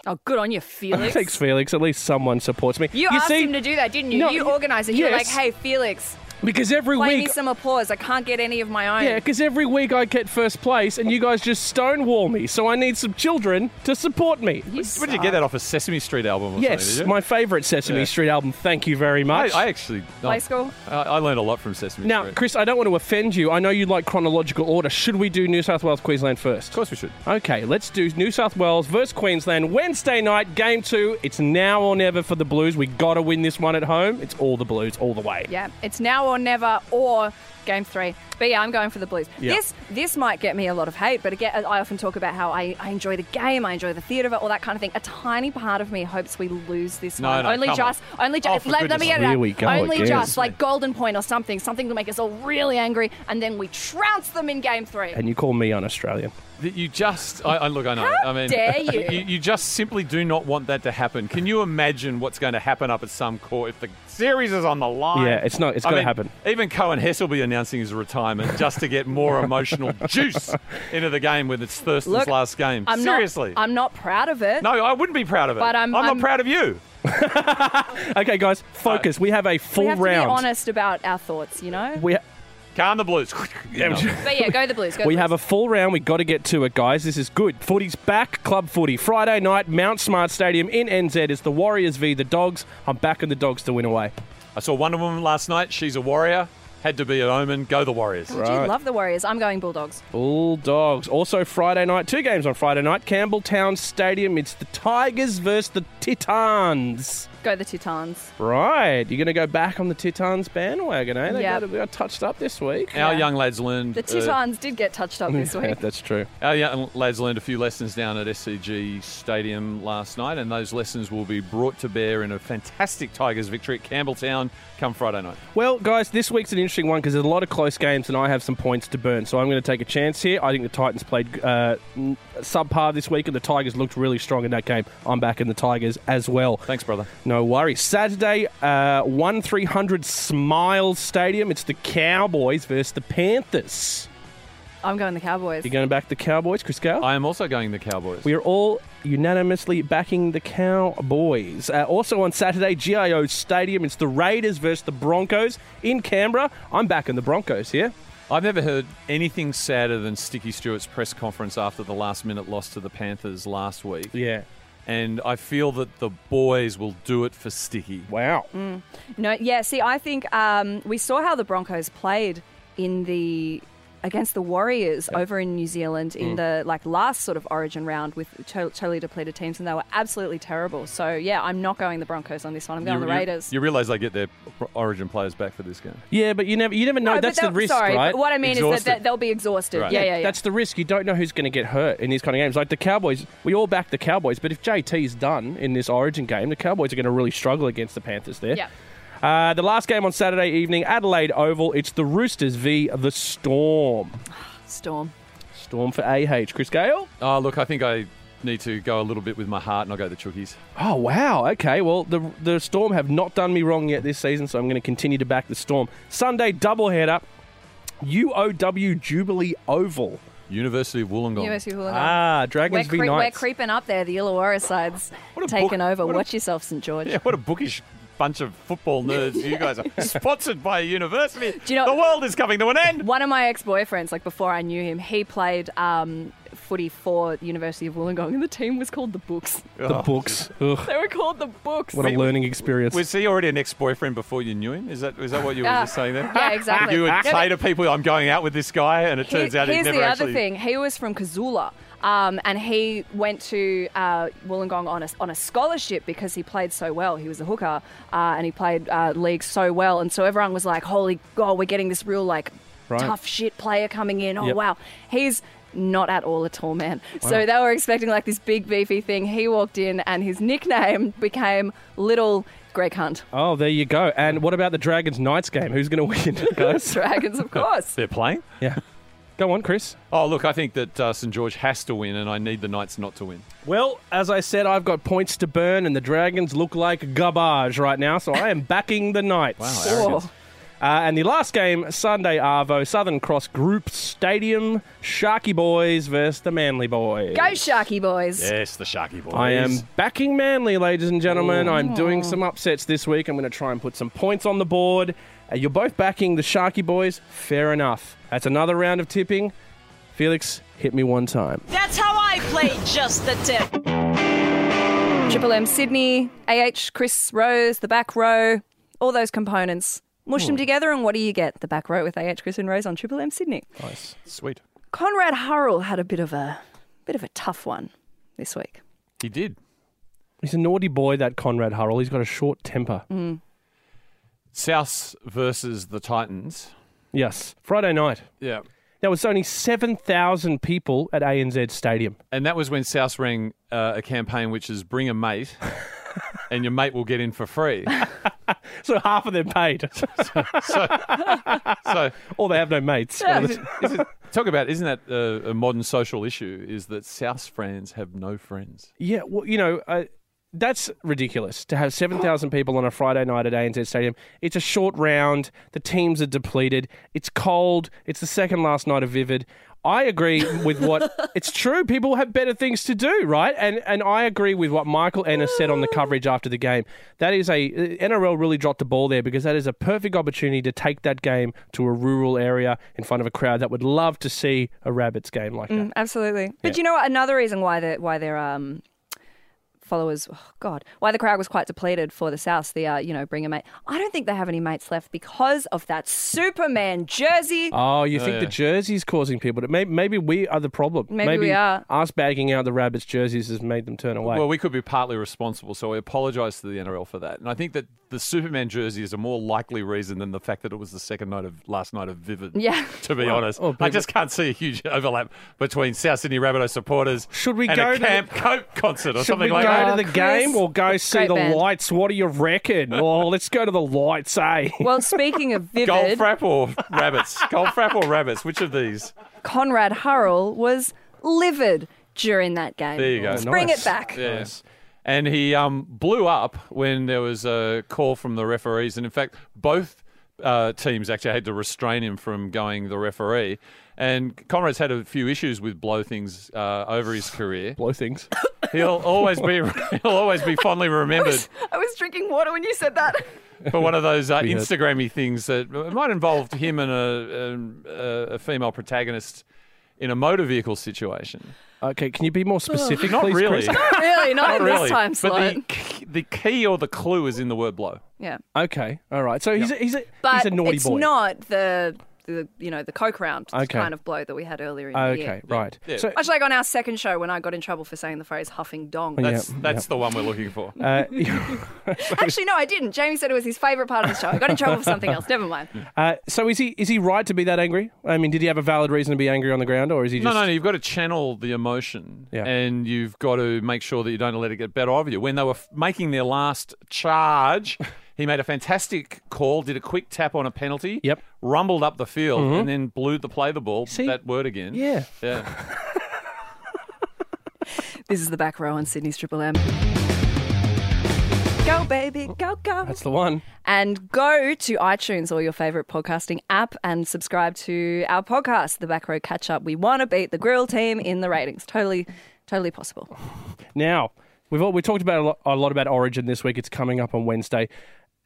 Oh, good on you, Felix. Thanks, Felix. At least someone supports me. You, asked see, him to do that, didn't you? No, you organised it. You were like, hey, Felix, because every play me some applause. I can't get any of my own. Yeah, because every week I get first place and you guys just stonewall me. So I need some children to support me. You Where did you get that off a Sesame Street album or something? Yes, did you? my favourite Sesame Yeah. Street album. Thank you very I, much. I actually. Oh, play I, school? I, I learned a lot from Sesame now, Street. Chris, I don't want to offend you. I know you like chronological order. Should we do New South Wales, Queensland first? Of course we should. Okay, let's do New South Wales versus Queensland Wednesday night, game two. It's now or never for the Blues. We got to win this one at home. It's all the Blues, all the way. Yeah, it's now or never, or game three. But yeah, I'm going for the Blues. Yeah. This this might get me a lot of hate, but again, I often talk about how I, I enjoy the game, I enjoy the theatre of it, all that kind of thing. A tiny part of me hopes we lose this No, one. no, only come just, only Oh, just. for let, let me goodness get it Here out. we go only again. just like golden point or something, something to make us all really angry, and then we trounce them in game three. And you call me un-Australian. That you just, I, I look, I know. How I mean, dare you. you? You just simply do not want that to happen. Can you imagine what's going to happen up at Suncorp if the series is on the line? Yeah, it's not. It's going to happen. Even Cohen Hess will be announcing his retirement just to get more emotional juice into the game with its Thurston's Look, last game. I'm Seriously. not. I'm not proud of it. no, I wouldn't be proud of it. But I'm- not I'm- not proud of you. Okay, guys, focus. we have a full we have round. to be honest about our thoughts, you know. We, Calm the Blues. yeah, No. But yeah, go the Blues. Go we the have Blues. a full round. we got to get to it, guys. This is good. Footy's back. Club footy. Friday night, Mount Smart Stadium in NZ. It's the Warriors v. the Dogs. I'm backing the Dogs to win away. I saw Wonder Woman last night. She's a warrior. Had to be an omen. Go the Warriors. God, you love the Warriors. I'm going Bulldogs. Bulldogs. Also Friday night, two games on Friday night. Campbelltown Stadium. It's the Tigers versus the Titans. Go the Titans. Right. You're going to go back on the Titans bandwagon, eh? They Yep. got, they got touched up this week. Our Yeah. young lads learned. The uh, Titans did get touched up this week. That's true. Our young lads learned a few lessons down at SCG Stadium last night, and those lessons will be brought to bear in a fantastic Tigers victory at Campbelltown come Friday night. Well, guys, this week's an interesting one because there's a lot of close games and I have some points to burn. So I'm going to take a chance here. I think the Titans played uh, n- subpar this week and the Tigers looked really strong in that game. I'm back in the Tigers as well. Thanks, brother. No worries. Saturday, uh, 1 300 Smiles Stadium. It's the Cowboys versus the Panthers. I'm going the Cowboys. You're going back the Cowboys, Chris Gale? I am also going the Cowboys. We are all unanimously backing the Cowboys. Uh, also on Saturday, GIO Stadium, it's the Raiders versus the Broncos in Canberra. I'm backing the Broncos here. I've never heard anything sadder than Sticky Stuart's press conference after the last minute loss to the Panthers last week. Yeah. And I feel that the boys will do it for Sticky. Wow. No, yeah. See, I think um, we saw how the Broncos played in the against the Warriors over in New Zealand Mm. in the like last sort of Origin round with to- totally depleted teams, and they were absolutely terrible. So yeah, I'm not going the Broncos on this one. I'm going you, the Raiders. You, realise they get their Origin players back for this game. Yeah, but you never you never know. No, That's the risk, sorry, right? but what I mean is that, that they'll be exhausted. Right. Yeah, yeah, yeah. That's the risk. You don't know who's going to get hurt in these kind of games. Like the Cowboys, we all back the Cowboys, but if JT's done in this Origin game, the Cowboys are going to really struggle against the Panthers there. yeah. Uh, the last game on Saturday evening, Adelaide Oval, it's the Roosters v the Storm. Storm. Storm for AH. Chris Gale? Oh, look, I think I need to go a little bit with my heart and I'll go the Chookies. Oh, wow. Okay. Well, the, the Storm have not done me wrong yet this season, so I'm going to continue to back the Storm. Sunday double doubleheader, UOW Jubilee Oval. University of Wollongong. University of Wollongong. Ah, we're, Dragons v cre- we're creeping up there. The Illawarra side's What taken book- over. what a- Watch yourself, St George. Yeah, what a bookish bunch of football nerds you guys are. Sponsored by a university. Do you know- the world is coming to an end. One of my ex-boyfriends, like before I knew him, he played um, footy for University of Wollongong, and the team was called the Books. the books. Ugh, They were called the Books. what a learning experience. Was he already an ex-boyfriend before you knew him? Is that is that what you were Uh, just saying there? yeah, exactly. You would No, say to people, "I'm going out with this guy," and it turns out he never actually. here's never the actually. other thing. He was from Kazula. Um, and he went to uh, Wollongong on a, on a scholarship because he played so well. He was a hooker uh, and he played uh, league so well. And so everyone was like, holy God, we're getting this real, like, Right. tough shit player coming in. Oh, Yep. wow. He's not at all a tall man. So they were expecting like this big beefy thing. He walked in and his nickname became Little Greg Hunt. Oh, there you go. And what about the Dragons Knights game? Who's going to win, guys? Dragons, of course. They're playing. yeah. Go on, Chris. Oh, look, I think that uh, St George has to win, and I need the Knights not to win. Well, as I said, I've got points to burn, and the Dragons look like garbage right now, so I am backing the Knights. Wow. Uh, and the last game, Sunday Arvo, Southern Cross Group Stadium, Sharky Boys versus the Manly Boys. Go Sharky boys. Yes, the Sharky boys. I am backing Manly, ladies and gentlemen. I'm doing some upsets this week. I'm going to try and put some points on the board. Uh, you're both backing the Sharky Boys. Fair enough. That's another round of tipping. Felix, hit me one time. That's how I play just the tip. Triple M Sydney, AH Chris Rose, the back row, all those components. Mush them together, and what do you get? The back row with AH Chris and Rose on Triple M Sydney. Nice. Sweet. Konrad Hurrell had a bit of a bit of a tough one this week. He did. He's a naughty boy, that Konrad Hurrell. He's got a short temper. South versus the Titans. Yes. Friday night. Yeah. There was only 7,000 people at ANZ Stadium. And that was when South rang uh, a campaign which is bring a mate, and your mate will get in for free. So half of them paid. So or they have no mates. is it, is it, talk about isn't that a, a modern social issue? Is that South friends have no friends? Yeah, well, you know, uh, that's ridiculous to have 7,000 people on a Friday night at ANZ Stadium. It's a short round. The teams are depleted. It's cold. It's the second last night of Vivid. I agree with what it's true. People have better things to do, right? And and I agree with what Michael Ennis said on the coverage after the game. That is a NRL really dropped the ball there because that is a perfect opportunity to take that game to a rural area in front of a crowd that would love to see a Rabbits game like that. Absolutely. But Yeah. you know what? Another reason why the why their um followers, oh God, why the crowd was quite depleted for the South. The uh, you know, bring a mate. I don't think they have any mates left because of that Superman jersey. Oh, you think yeah. the jersey's causing people to maybe, maybe we are the problem. Maybe we are. Us bagging out the rabbits jerseys has made them turn away. Well, we could be partly responsible, so we apologise to the NRL for that. And I think that the Superman jersey is a more likely reason than the fact that it was the second night of last night of Vivid. Yeah. To be honest, oh, I just can't see a huge overlap between South Sydney Rabbitoh supporters. Should we and go a to the- Camp Cope concert or something we like go to the Chris, game or go see the band. lights? What do you reckon? oh, let's go to the lights, eh? Well, speaking of vivid, Goldfrapp or rabbits? Goldfrapp or rabbits? Which of these? Konrad Hurrell was livid during that game. There you go. Let's bring Nice. it back. Yes. And he um, blew up when there was a call from the referees. And in fact, both uh, teams actually had to restrain him from going the referee. And Konrad's had a few issues with blow things uh, over his career. Blow things. He'll always be he'll always be fondly remembered I was drinking water when you said that. for one of those uh, Instagrammy things that might involve him and a, a, a female protagonist in a motor vehicle situation. Okay, can you be more specific, Not please, really. Chris? really, not, Not in really. this time but slot. the, key- the key or the clue is in the word blow. yeah, Okay, all right. So he's a, he's a but he's a naughty it's boy. not the the you know the coke round Okay. kind of blow that we had earlier in the year. Okay, right. Yeah. So Much like on our second show when I got in trouble for saying the phrase huffing dong. Yeah. That's that's the one we're looking for. uh, Actually, no, I didn't. Jamie said it was his favourite part of the show. I got in trouble for something else. Never mind. uh, so is he is he right to be that angry? I mean, did he have a valid reason to be angry on the ground, or is he just No, no, no, you've got to channel the emotion, Yeah. and you've got to make sure that you don't let it get better of you. When they were f- making their last charge, he made a fantastic call, did a quick tap on a penalty, Yep. Rumbled up the field, mm-hmm. and then blew the play the ball. See? that word again. Yeah. yeah. This is the back row on Sydney's Triple M. Go, baby, oh, go, go. That's the one. and go to iTunes or your favorite podcasting app and subscribe to our podcast, The Back Row Catch Up. We want to beat the Grill team in the ratings. Totally, totally possible. Now, we've all, we talked about a lot, a lot about Origin this week. It's coming up on Wednesday.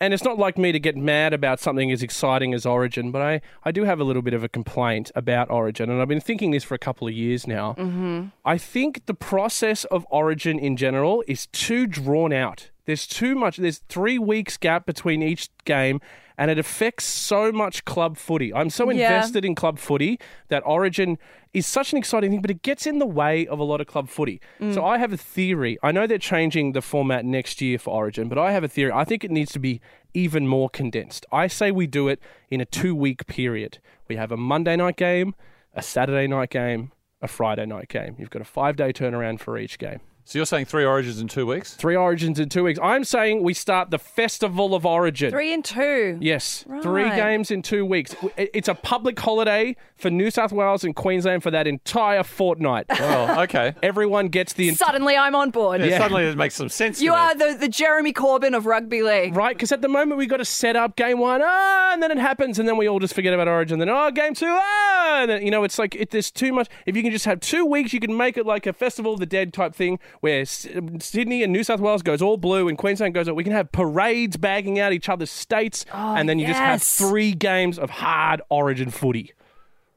And it's not like me to get mad about something as exciting as Origin, but I, I do have a little bit of a complaint about Origin. And I've been thinking this for a couple of years now. Mm-hmm. I think the process of Origin in general is too drawn out. There's too much. There's three weeks gap between each game, and it affects so much club footy. I'm so Yeah. invested in club footy that Origin is such an exciting thing, but it gets in the way of a lot of club footy. Mm. So I have a theory. I know they're changing the format next year for Origin, but I have a theory. I think it needs to be even more condensed. I say we do it in a two week period. We have a Monday night game, a Saturday night game, a Friday night game. You've got a five day turnaround for each game. So you're saying three origins in two weeks? Three Origins in two weeks. I'm saying we start the Festival of Origin. Three and two. Yes, three games in two weeks. It's a public holiday for New South Wales and Queensland for that entire fortnight. Well, okay. Everyone gets the Suddenly I'm on board. Yeah, Suddenly it makes some sense. You to me. are the, the Jeremy Corbyn of rugby league. right because at the moment we've got to set up game one, ah, and then it happens, and then we all just forget about Origin. Then oh, game two, ah, and then you know it's like it, there's too much. If you can just have two weeks, you can make it like a Festival of the Dead type thing where S- Sydney and New South Wales goes all blue and Queensland goes. Up, we can have parades bagging out each other's states, oh, and then you just have three games of hard Origin footy.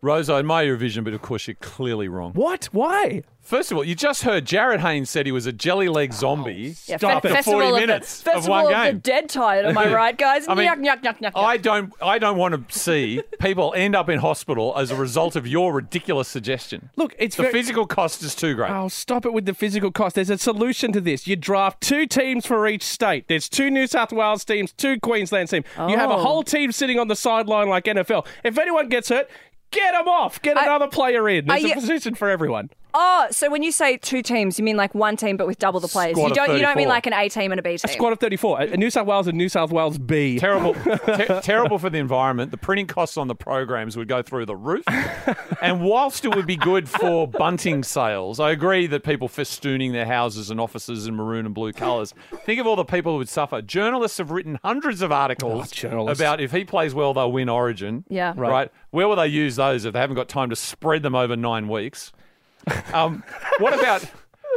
Rose, I admire your vision, but of course you're clearly wrong. What? Why? First of all, you just heard Jarryd Hayne's said he was a jelly leg zombie Yeah, Stop fe- it. after 40 Festival minutes of the, of Festival one of the game. Dead tired, am I right, guys? I mean, yuck, yuck, yuck, yuck, yuck. I don't, I don't want to see people end up in hospital as a result of your ridiculous suggestion. Look, it's The very- physical cost is too great. Oh, stop it with the physical cost. There's a solution to this. You draft two teams for each state. There's two New South Wales teams, two Queensland teams. You have a Oh. whole team sitting on the sideline like NFL. If anyone gets hurt, get him off. Get I- another player in. There's Are a position for everyone. Oh, so when you say two teams, you mean like one team but with double the players. Squad You don't. You don't mean like an A team and a B team. A squad of 34. A a New South Wales and New South Wales B. Terrible, ter- terrible for the environment. The printing costs on the programs would go through the roof. and whilst it would be good for bunting sales, I agree that people festooning their houses and offices in maroon and blue colours. Think of all the people who would suffer. Journalists have written hundreds of articles Oh, about if he plays well, they'll win Origin. Yeah. Right. Right. Where will they use those if they haven't got time to spread them over nine weeks? Um, what about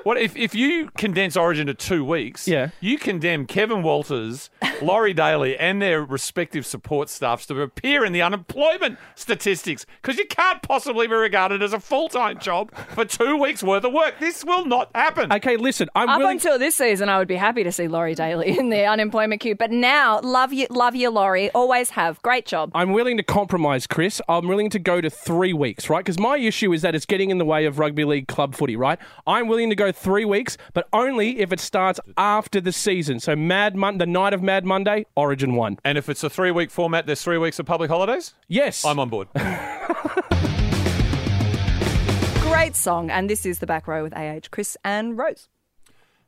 what if, if you condense Origin to two weeks? Yeah. You condemn Kevin Walters, Laurie Daley, and their respective support staffs to appear in the unemployment statistics because you can't possibly be regarded as a full time job for two weeks worth of work. This will not happen. Okay, listen. I'm Up willing. until this season, I would be happy to see Laurie Daley in the unemployment queue. But now, love you, love you, Laurie. Always have. Great job. I'm willing to compromise, Chris. I'm willing to go to three weeks, right? Because my issue is that it's getting in the way of rugby league club footy, right? I'm willing to go three weeks, but only if it starts after the season. So Mad Mon- the night of Mad Monday, Origin one. and if it's a three week format, there's three weeks of public holidays? Yes, I'm on board. Great song. And this is the back row with AH, Chris and Rose.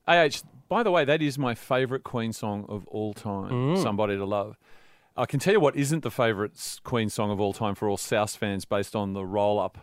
AH, by the way, that is my favourite Queen song of all time. Mm. Somebody to Love. I can tell you what isn't the favourite Queen song of all time for all South fans based on the roll up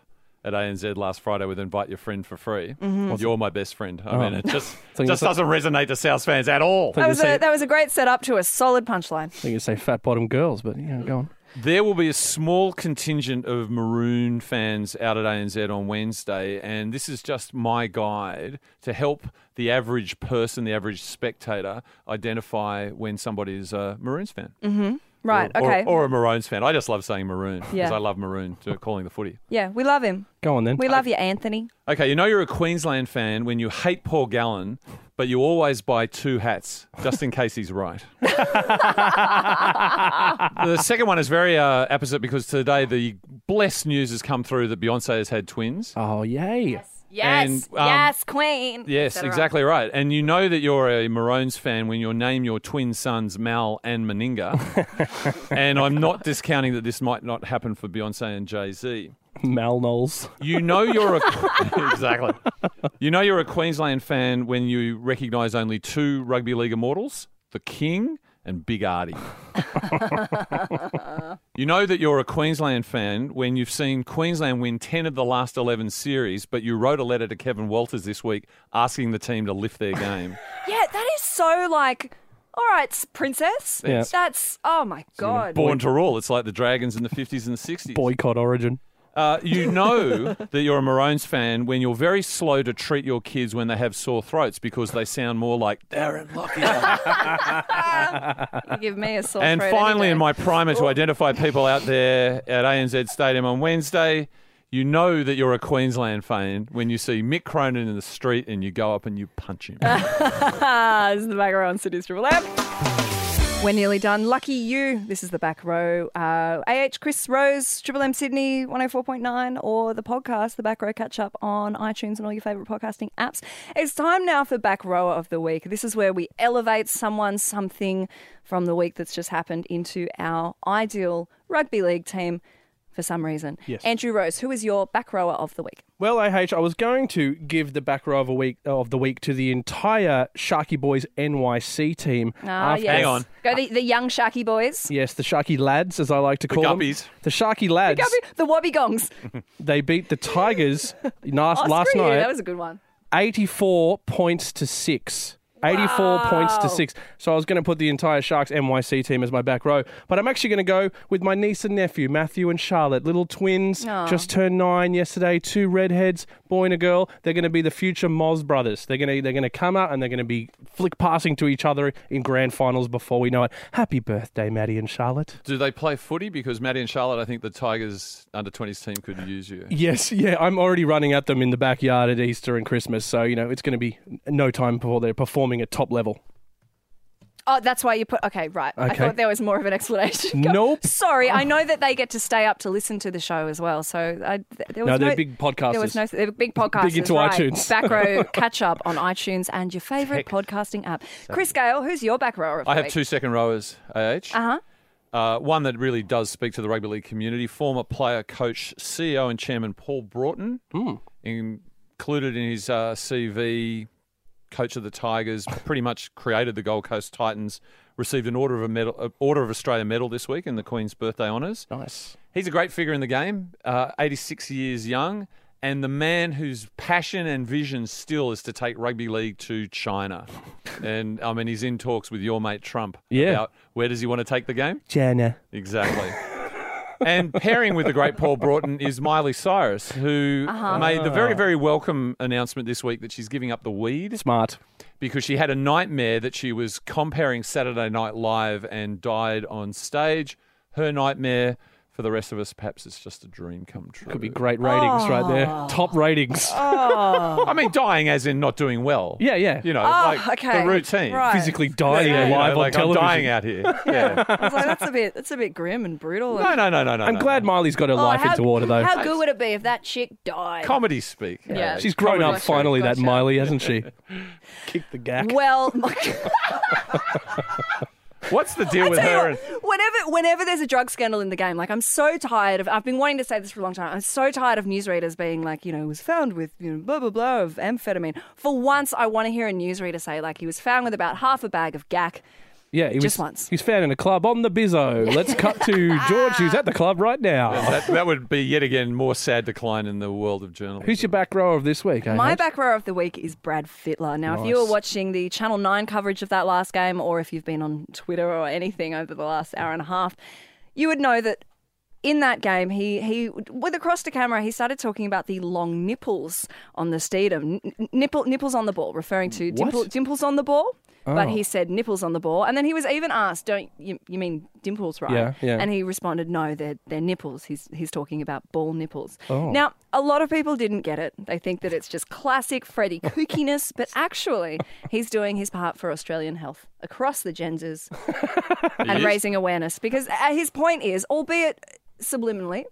at ANZ last Friday with Invite Your Friend for Free. Mm-hmm. You're my best friend. I oh. mean, it just, just doesn't resonate to South fans at all. That was, say- a, that was a great setup to a solid punchline. I think you say fat bottom girls, but you know, go on. There will be a small contingent of Maroon fans out at ANZ on Wednesday, and this is just my guide to help the average person, the average spectator, identify when somebody is a Maroons fan. Mm-hmm. Right, or, okay. Or, or a Maroons fan. I just love saying Maroon because Yeah. I love Maroon to calling the footy. yeah, we love him. Go on then. We love you, Anthony. Okay, you know you're a Queensland fan when you hate Paul Gallen, but you always buy two hats just in case he's right. the second one is very uh, opposite because today the blessed news has come through that Beyonce has had twins. Oh yay! Yes, And, um, yes, Queen. Yes, exactly right. And you know that you're a Maroons fan when you name your twin sons Mal and Meninga. and I'm not discounting that this might not happen for Beyonce and Jay Z. Mal Knowles. You know you're a exactly. You know you're a Queensland fan when you recognise only two rugby league immortals: the King and Big Artie. you know that you're a Queensland fan when you've seen Queensland win ten of the last eleven series, but you wrote a letter to Kevin Walters this week asking the team to lift their game. Yeah, that is so like. All right, princess. Yeah. That's oh my god. Born to rule. It's like the Dragons in the 50s and the 60s. Boycott Origin. Uh, you know that you're a Maroons fan when you're very slow to treat your kids when they have sore throats because they sound more like Darren Lockyer. You give me a sore and throat any finally, day. in my primer to identify people out there at ANZ Stadium on Wednesday, You know that you're a Queensland fan when you see Mick Cronin in the street and you go up and you punch him. This is the back row on City's Triple M. We're nearly done. Lucky you. This is the back row. Uh, AH Chris Rose, Triple M Sydney 104.9, or the podcast, the back row catch up on iTunes and all your favourite podcasting apps. It's time now for back rower of the week. This is where we elevate someone, something from the week that's just happened into our ideal rugby league team for some reason. Yes. Andrew Rose, who is your back rower of the week? Well, AH, I was going to give the back row of a week of the week to the entire Sharky Boys NYC team. Ah, after- yes. Hang on. Go the, the young Sharky boys. Yes, the Sharky lads, as I like to The call guppies. them. The Sharky lads. The Wobbegongs. They beat the Tigers last, Oh, last screw you. night, That was a good one. 84 points to six. 84 points to six. So I was going to put the entire Sharks NYC team as my back row, but I'm actually going to go with my niece and nephew, Matthew and Charlotte, little twins, Aw. just turned nine yesterday, two redheads, boy and a girl. They're going to be the future Moz brothers. They're going to they're going to come out and they're going to be flick passing to each other in grand finals before we know it. Happy birthday, Maddie and Charlotte. Do they play footy? Because Maddie and Charlotte, I think the Tigers under 20s team could use you. Yes, yeah, I'm already running at them in the backyard at Easter and Christmas, so you know it's going to be no time before they're performing at top level. Oh, that's why you put. Okay, right. I thought there was more of an explanation. Go- Nope. Sorry, I know that they get to stay up to listen to the show as well. So I, th- there was No, no, they're big podcasters. There was no. They're big podcasters. into right. iTunes. Back row catch up on iTunes and your favourite podcasting app. Chris Gale, who's your back rower? Of I the have week? two second rowers, AH. Uh huh. Uh, one that really does speak to the rugby league community. Former player, coach, CEO, and chairman Paul Broughton, included in his uh, CV, coach of the Tigers, pretty much created the Gold Coast Titans. Received an order of a medal, uh, order of Australia medal this week in the Queen's birthday honours. Nice. He's a great figure in the game, uh, 86 years young, and the man whose passion and vision still is to take rugby league to China. and I mean, he's in talks with your mate Trump Yeah. about where does he want to take the game. Jana. Exactly. and pairing with the great Paul Broughton is Miley Cyrus, who uh-huh. made the very, ah. very welcome announcement this week that she's giving up the weed Smart. because she had a nightmare that she was comparing Saturday Night Live and died on stage. Her nightmare. For the rest of us, perhaps it's just a dream come true. Could be great ratings right there. Top ratings. Oh. I mean, dying as in not doing well. Yeah, yeah. You know, Oh, like okay. the routine. Right. Physically dying Yeah, you know, live on like television. I'm dying out here. Yeah. I was like, that's a bit. That's a bit grim and brutal. no, no, no, no, no. I'm no, glad no. Miley's got her Oh, life how, into order, though. How good would it be if that chick died? Comedy speak. Yeah. She's grown Comedy up Gotcha, finally, that gotcha. Miley, hasn't she? Kick the gack. Well, What's the deal with her? what, whenever whenever there's a drug scandal in the game, like I'm so tired of. I've been wanting to say this for a long time. I'm so tired of newsreaders being like, you know, was found with you know blah blah blah of amphetamine. For once, I want to hear a newsreader say like he was found with about half a bag of gack. Yeah, he Just was, once. He's found in a club on the Bizzo. Let's cut to George, who's at the club right now. that, that would be yet again more sad decline in the world of journalism. Who's your back row of this week? eh, My mate? back row of the week is Brad Fittler. Now, if you were watching the Channel 9 coverage of that last game, or if you've been on Twitter or anything over the last hour and a half, you would know that in that game, he, he with across the camera, he started talking about the long nipples on the Steeden. N- nipple, nipples on the ball, referring to dimple, dimples on the ball. But Oh. he said nipples on the ball, and then he was even asked, "Don't you, you mean dimples, right?" Yeah, yeah. And he responded, "No, they're they're nipples." He's he's talking about ball nipples. Oh. Now, a lot of people didn't get it. They think that it's just classic Freddie kookiness, but actually, he's doing his part for Australian health across the genders and is. raising awareness. Because uh, his point is, albeit subliminally,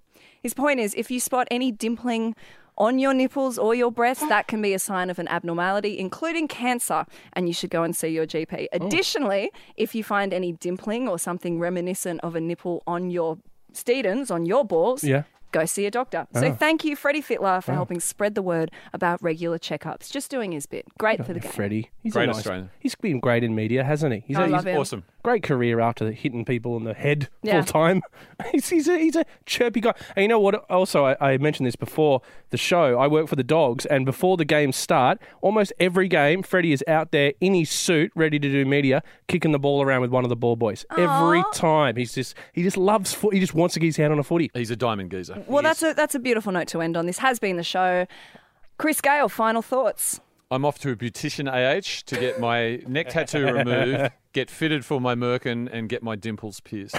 his point is if you spot any dimpling on your nipples or your breasts, that can be a sign of an abnormality, including cancer, and you should go and see your GP. Oh. Additionally, if you find any dimpling or something reminiscent of a nipple on your Steedens, on your balls, Yeah. Go see a doctor. So ah. thank you, Freddie Fittler, for ah. helping spread the word about regular checkups. Just doing his bit. Great for the game. Freddie. He's Great a nice, Australian. He's been great in media, hasn't he? He's, I a, love he's him. Awesome. great career after hitting people in the head Yeah. full time. He's, he's, a, he's a chirpy guy. And you know what? Also, I, I mentioned this before the show. I work for the Dogs, and before the games start, almost every game, Freddie is out there in his suit, ready to do media, kicking the ball around with one of the ball boys. Every time. He's just he just loves foot. He just wants to get his hand on a footy. He's a diamond geezer. Well, that's a that's a beautiful note to end on. This has been the show. Chris Gale, final thoughts. I'm off to a beautician AH to get my neck tattoo removed, get fitted for my merkin, and get my dimples pierced.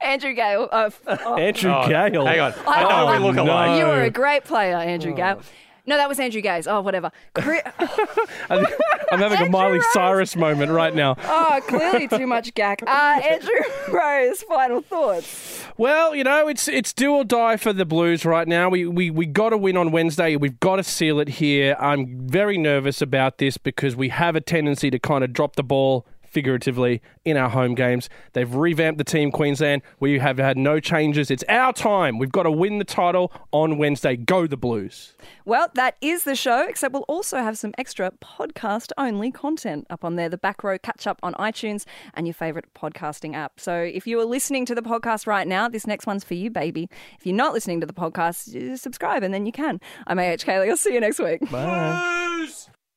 Andrew Gale. Uh, oh, Andrew Oh, Gale. Hang on. I know Oh, we look alike. no. You were a great player, Andrew Gale. No, that was Andrew Gaze. Oh, whatever. I'm having a Andrew Miley Rose. Cyrus moment right now. oh, clearly too much gack. Uh, Andrew Rose, final thoughts. Well, you know, it's it's do or die for the Blues right now. We we, we got to win on Wednesday. We've got to seal it here. I'm very nervous about this because we have a tendency to kind of drop the ball figuratively in our home games. They've revamped the team Queensland. We have had no changes. It's our time. We've got to win the title on Wednesday. Go the Blues. Well, that is the show, except we'll also have some extra podcast only content up on there. The back row catch up on iTunes and your favourite podcasting app. So if you are listening to the podcast right now, this next one's for you, baby. If you're not listening to the podcast, subscribe and then you can. I'm AH Kaylee. I'll see you next week. Bye. Blues!